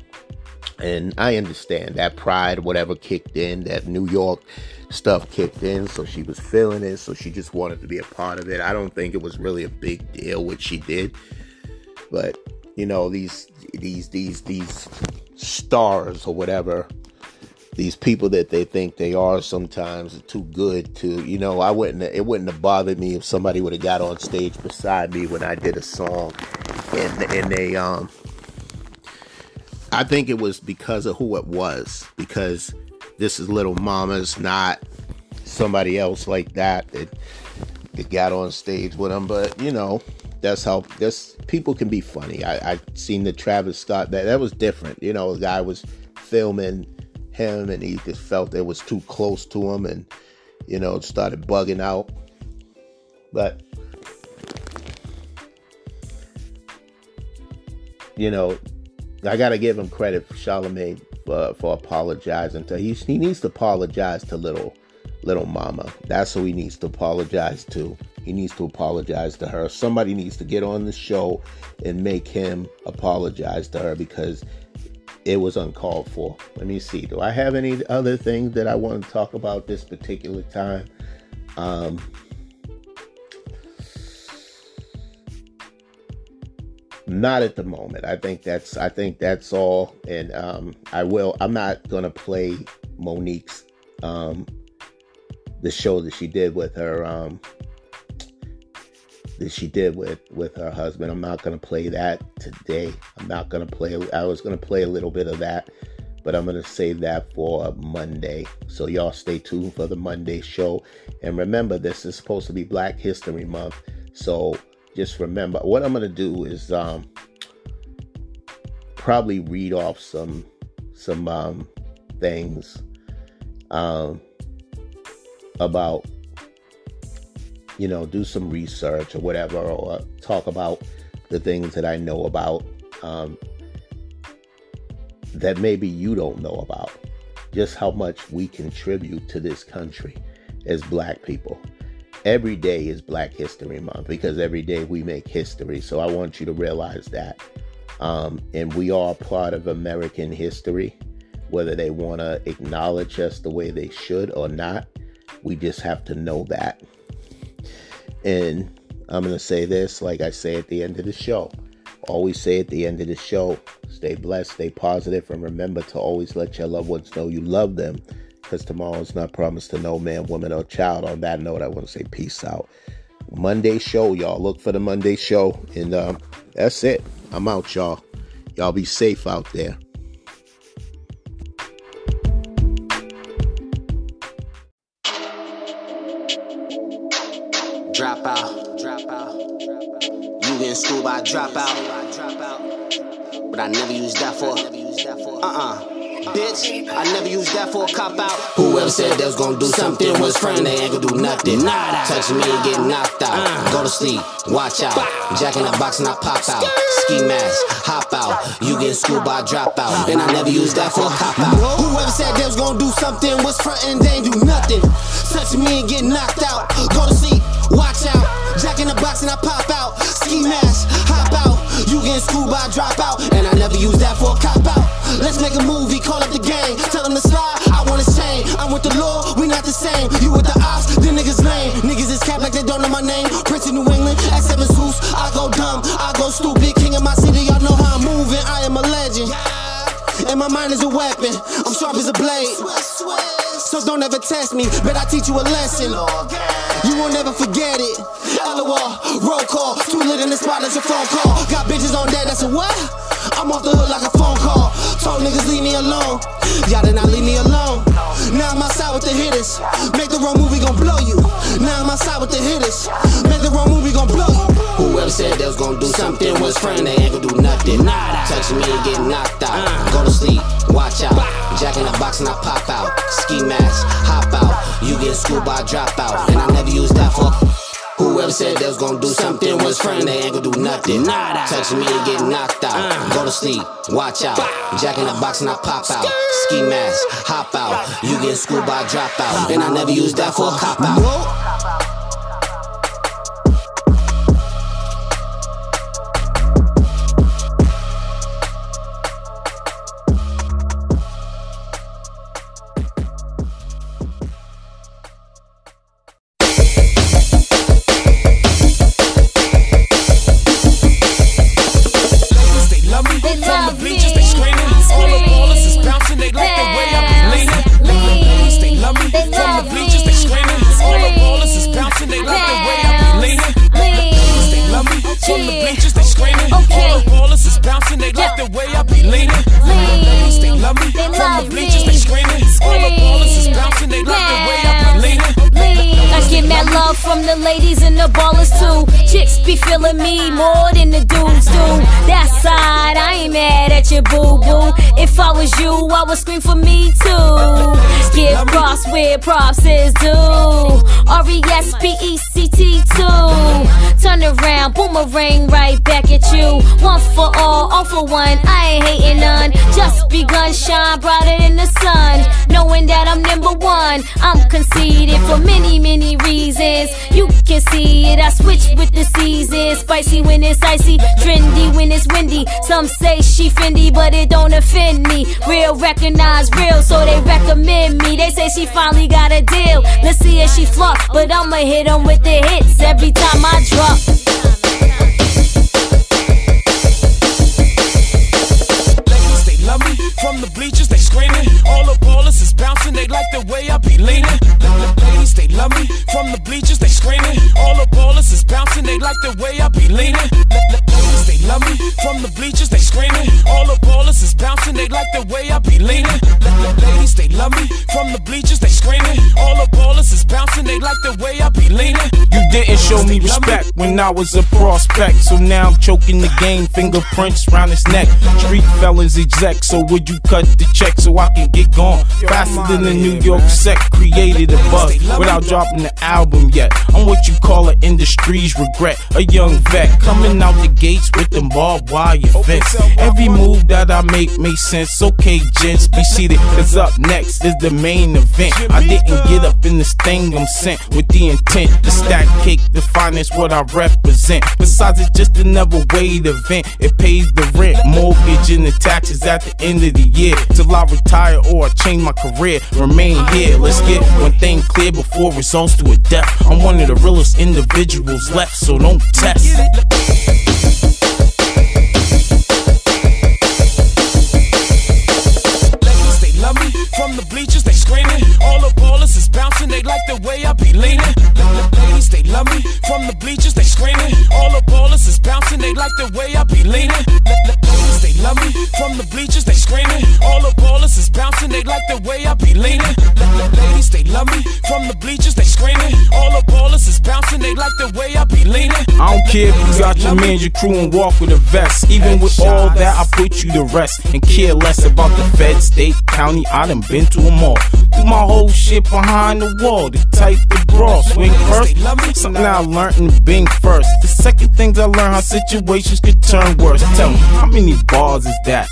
And I understand that pride, whatever kicked in, that New York stuff kicked in, so she was feeling it, so she just wanted to be a part of it. I don't think it was really a big deal what she did, but you know these these these these stars or whatever, these people that they think they are sometimes are too good to. You know, I wouldn't. It wouldn't have bothered me if somebody would have got on stage beside me when I did a song and and they um I think it was because of who it was because this is little mama's not somebody else like that that, that got on stage with him but you know that's how this people can be funny. I I seen the Travis Scott that that was different you know the guy was filming him and he just felt it was too close to him and you know started bugging out. But you know, I gotta give him credit for Charlemagne for, for apologizing to. He, he needs to apologize to little little mama. That's who he needs to apologize to. He needs to apologize to her. Somebody needs to get on the show and make him apologize to her because it was uncalled for. Let me see. Do I have any other things that I want to talk about this particular time? Um, Not at the moment. I think that's I think that's all. And um, I will. I'm not gonna play Mo'Nique's um, the show that she did with her um, that she did with with her husband. I'm not gonna play that today. I'm not gonna play. I was gonna play a little bit of that, but I'm gonna save that for Monday. So y'all stay tuned for the Monday show. And remember, this is supposed to be Black History Month. So just remember what I'm gonna do is um, probably read off some some um, things um, about you know do some research or whatever or talk about the things that I know about um, that maybe you don't know about. Just how much we contribute to this country as black people every day is Black History Month because every day we make history. So I want you to realize that. Um, and we are part of American history, whether they want to acknowledge us the way they should or not. We just have to know that. And I'm going to say this like I say at the end of the show. Always say at the end of the show stay blessed, stay positive, and remember to always let your loved ones know you love them because tomorrow is not promised to no man, woman, or child. On that note, I want to say peace out. Monday show, y'all. Look for the Monday show. And um, that's it. I'm out, y'all. Y'all be safe out there. Drop out. Drop out. You in school by drop out. But I never use that for. Uh uh Bitch, I never used that for a cop out. Whoever said they was gonna do something was friend, they ain't gonna do nothing. Nada. Touching me and get knocked out. Go to sleep, watch out. Jack in the box and I pop out. Ski mask, hop out. You get schooled by dropout. And I never used that for a cop out. Whoever said they was gonna do something was front and they ain't do nothing. Touching me and get knocked out. Go to sleep, watch out. Jack in the box and I pop out. Ski mask, hop out. You get schooled by dropout. And I never used that for a cop out. Let's make a movie, call up the gang. Tell them to slide, I want his chain. I'm with the law, we not the same. You with the ops, them niggas lame. Niggas is capped like they don't know my name. Prince of New England, X7 Zeus. I go dumb, I go stupid. King of my city, y'all know how I'm moving. I am a legend. And my mind is a weapon. I'm sharp as a blade. So don't ever test me, but I teach you a lesson. You won't ever forget it. LOL, roll call, too lit in the spot, that's a phone call. Got bitches on that, that's a what? I'm off the hook like a. Talk niggas, leave me alone. Y'all did not leave me alone. Now I'm outside with the hitters. Make the wrong movie gon' blow you. Now I'm outside with the hitters. Make the wrong movie gon' blow you. Whoever said they was gon' do something was friend, they ain't gon' do nothing. Touching me and get knocked out. Go to sleep, watch out. Jack in the box and I pop out. Ski mask, hop out. You get schooled by dropout. And I never use that for. Whoever said they was gonna do something was friend, they ain't gonna do nothing. Nada. Touching me and get knocked out. Uh. Go to sleep, watch out. Jack in the box and I pop out. Ski mask, hop out. You get schooled by dropout. And I never use that for a cop out. They be feeling me more than the dudes do. That side, I ain't mad at your boo boo. If I was you, I would scream for me too. Get cross where props is due. R E S P E C T too. Turn around, boomerang right back at you. One for all, all for one. I ain't hating none. Just begun, shine brighter than the sun. Knowing that I'm number one, I'm conceited for many, many reasons. You can see it, I switch with the seasons. Spicy when it's icy, trendy when it's windy. Some say she Fendi, but it don't offend me. Real recognize real, so they recommend me. They say she finally got a deal. Let's see if she flop, but I'ma hit hit 'em with the hits every time I drop. Ladies, they love me. From the bleachers, they screaming. All the ballers is bouncing, they like the way I be leaning. Ladies, they love me. From the bleachers, they screaming. All the ballers is bouncing, they like the way I be leaning. Love me. From the bleachers, they screaming. All the ballers is bouncing, they like the way I be leaning. Ladies, they love me. From the bleachers, they screaming. All the ballers is bouncing, they like the way I be leaning. You didn't show me respect when I was a prospect. So now I'm choking the game, fingerprints round his neck. Street fellas exec, so would you cut the check so I can get gone? Faster than the New York sec, created a buzz without dropping the album yet. I'm what you call an industry's regret. A young vet coming out the gates with them barbed wire fence. Every move that I make makes sense. Okay, gents, be seated, cause up next is the main event. I didn't get up in this thing, I'm sent with the intent to stack cake, the finest what I represent. Besides, it's just another way to vent. It pays the rent, mortgage, and the taxes at the end of the year. Till I retire or I change my career. Remain here, let's get one thing clear before results to a death. I'm one of the realest individuals left, so don't test. They like the way I be leaning. The ladies, they love me. From the bleachers, they screaming. All the ballers is bouncing, they like the way I be leaning. You got your man, your crew, and walk with a vest. Even with all that, I put you to rest and care less about the Fed, state, county. I done been to them all. Do my whole shit behind the wall. The type to brawl, swing first. Something I learned in being first. The second things I learned how situations could turn worse. Tell me, how many bars is that?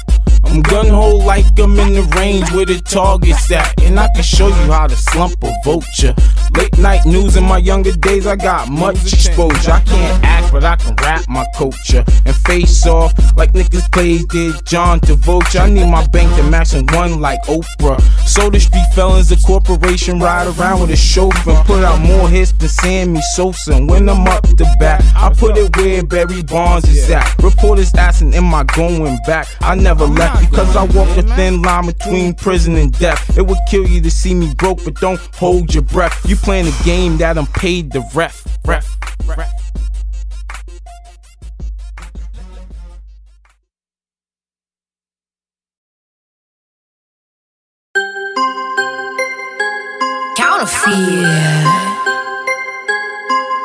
I'm gun ho like I'm in the range where the target's at. And I can show you how to slump a vulture. Late night news in my younger days, I got much exposure. I can't act, but I can rap my culture. And face off like Nicolas Cage did John Travolta. I need my bank to match in one like Oprah. So the street felons, the corporation ride around with a chauffeur. and Put out more hits than Sammy Sosa. And when I'm up the back, I put it where Barry Bonds is at. Reporters asking, am I going back? I never left because I walk a thin line between prison and death. It would kill you to see me broke, but don't hold your breath. You playing a game that I'm paid the ref. Ref. Counterfeit.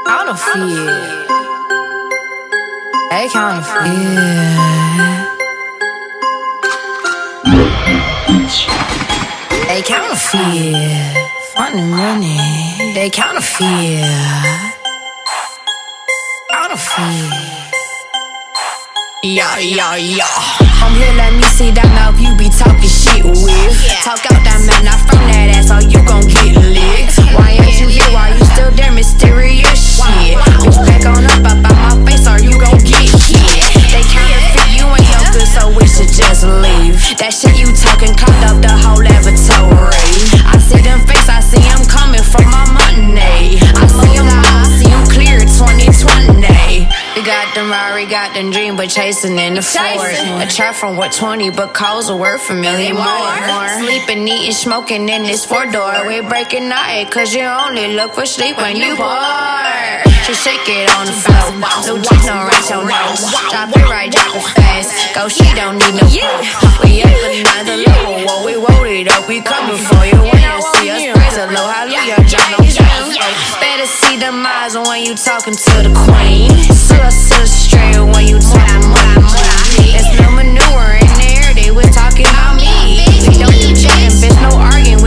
Counterfeit. Hey, counterfeit. They counterfeit. Funny money. They counterfeit. Counterfeit. Yeah, yeah, yeah. I'm here, let me see that mouth you be talking shit with. Talk out that mouth, not from that ass, or you gon' get licked. Why ain't you here? Why you still there? Mysterious shit. Bitch, back on up, than dream, but chasing in the forest. A chart from what 20, but calls are worth a million more. Sleeping, eating, smoking in this four door. We breaking night, cause you only look for sleep when you bored. She shake it on the floor. No cheese, no rice, no nose. Drop it right, drop it fast. Go, she don't need no phone. We up another level. Whoa, we rolled it up. We coming for you. When you see us, praise the Lord. Hallelujah. Drop no phone. Better see them eyes when you talking to the queen. Us to straight when you talking money. There's no manure in there. They were talking about me. We don't do chatting, bitch. No arguing